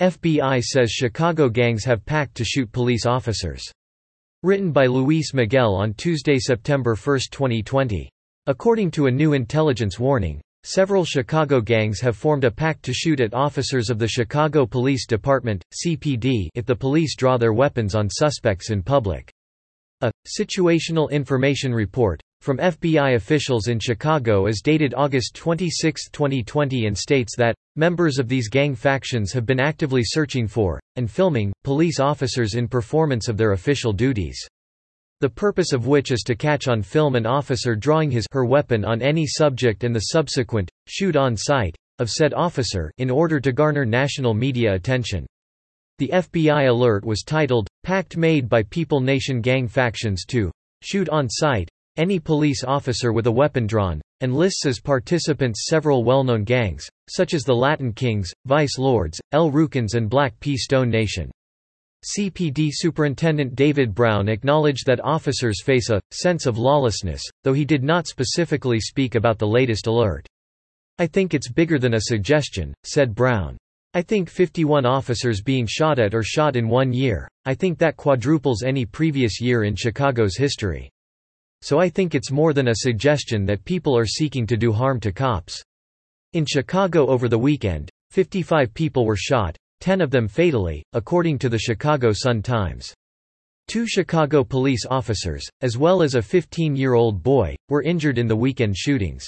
FBI says Chicago gangs have pact to shoot police officers. Written by Luis Miguel on Tuesday, September 1, 2020. According to a new intelligence warning, several Chicago gangs have formed a pact to shoot at officers of the Chicago Police Department, CPD, if the police draw their weapons on suspects in public. A situational information report from FBI officials in Chicago is dated August 26, 2020 and states that members of these gang factions have been actively searching for and filming police officers in performance of their official duties. The purpose of which is to catch on film an officer drawing his her weapon on any subject and the subsequent shoot on sight of said officer in order to garner national media attention. The FBI alert was titled, Pact Made by People Nation Gang Factions to Shoot on Sight any police officer with a weapon drawn, and lists as participants several well-known gangs, such as the Latin Kings, Vice Lords, El Rukns and Black P. Stone Nation. CPD Superintendent David Brown acknowledged that officers face a sense of lawlessness, though he did not specifically speak about the latest alert. I think it's bigger than a suggestion, said Brown. I think 51 officers being shot at or shot in one year, I think that quadruples any previous year in Chicago's history. So I think it's more than a suggestion that people are seeking to do harm to cops. In Chicago over the weekend, 55 people were shot, 10 of them fatally, according to the Chicago Sun-Times. Two Chicago police officers, as well as a 15-year-old boy, were injured in the weekend shootings.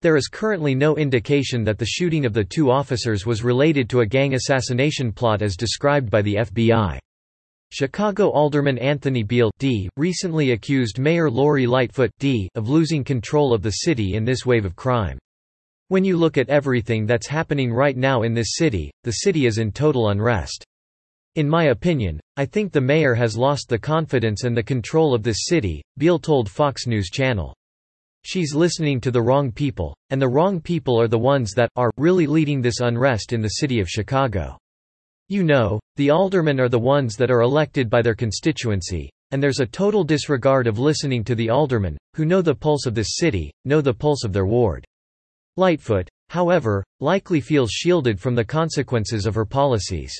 There is currently no indication that the shooting of the two officers was related to a gang assassination plot as described by the FBI. Chicago Alderman Anthony Beale D. recently accused Mayor Lori Lightfoot D. of losing control of the city in this wave of crime. When you look at everything that's happening right now in this city, the city is in total unrest. In my opinion, I think the mayor has lost the confidence and the control of this city, Beale told Fox News Channel. She's listening to the wrong people, and the wrong people are the ones that are really leading this unrest in the city of Chicago. You know, the aldermen are the ones that are elected by their constituency, and there's a total disregard of listening to the aldermen, who know the pulse of this city, know the pulse of their ward. Lightfoot, however, likely feels shielded from the consequences of her policies.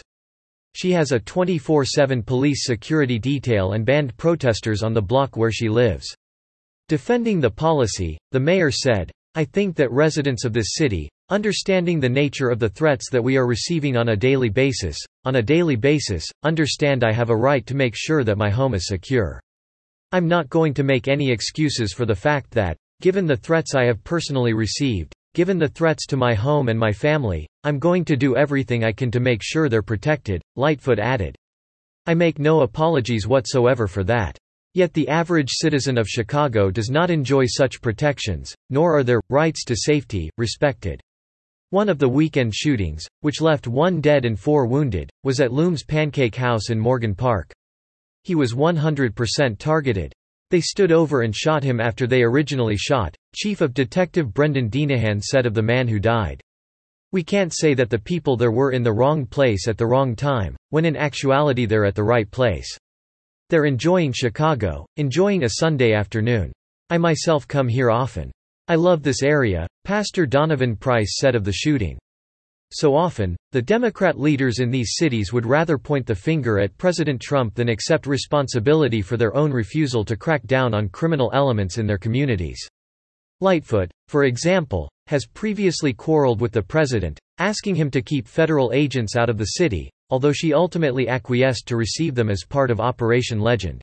She has a 24-7 police security detail and banned protesters on the block where she lives. Defending the policy, the mayor said, I think that residents of this city, understanding the nature of the threats that we are receiving on a daily basis, on a daily basis, understand I have a right to make sure that my home is secure. I'm not going to make any excuses for the fact that, given the threats I have personally received, given the threats to my home and my family, I'm going to do everything I can to make sure they're protected, Lightfoot added. I make no apologies whatsoever for that. Yet the average citizen of Chicago does not enjoy such protections, nor are their rights to safety respected. One of the weekend shootings, which left one dead and four wounded, was at Lumes Pancake House in Morgan Park. He was 100% targeted. They stood over and shot him after they originally shot, Chief of Detective Brendan Deenihan said of the man who died. We can't say that the people there were in the wrong place at the wrong time, when in actuality they're at the right place. They're enjoying Chicago, enjoying a Sunday afternoon. I myself come here often. I love this area, Pastor Donovan Price said of the shooting. So often, the Democrat leaders in these cities would rather point the finger at President Trump than accept responsibility for their own refusal to crack down on criminal elements in their communities. Lightfoot, for example, has previously quarreled with the president, asking him to keep federal agents out of the city, although she ultimately acquiesced to receive them as part of Operation Legend.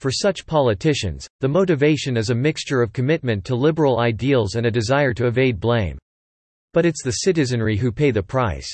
For such politicians, the motivation is a mixture of commitment to liberal ideals and a desire to evade blame. But it's the citizenry who pay the price.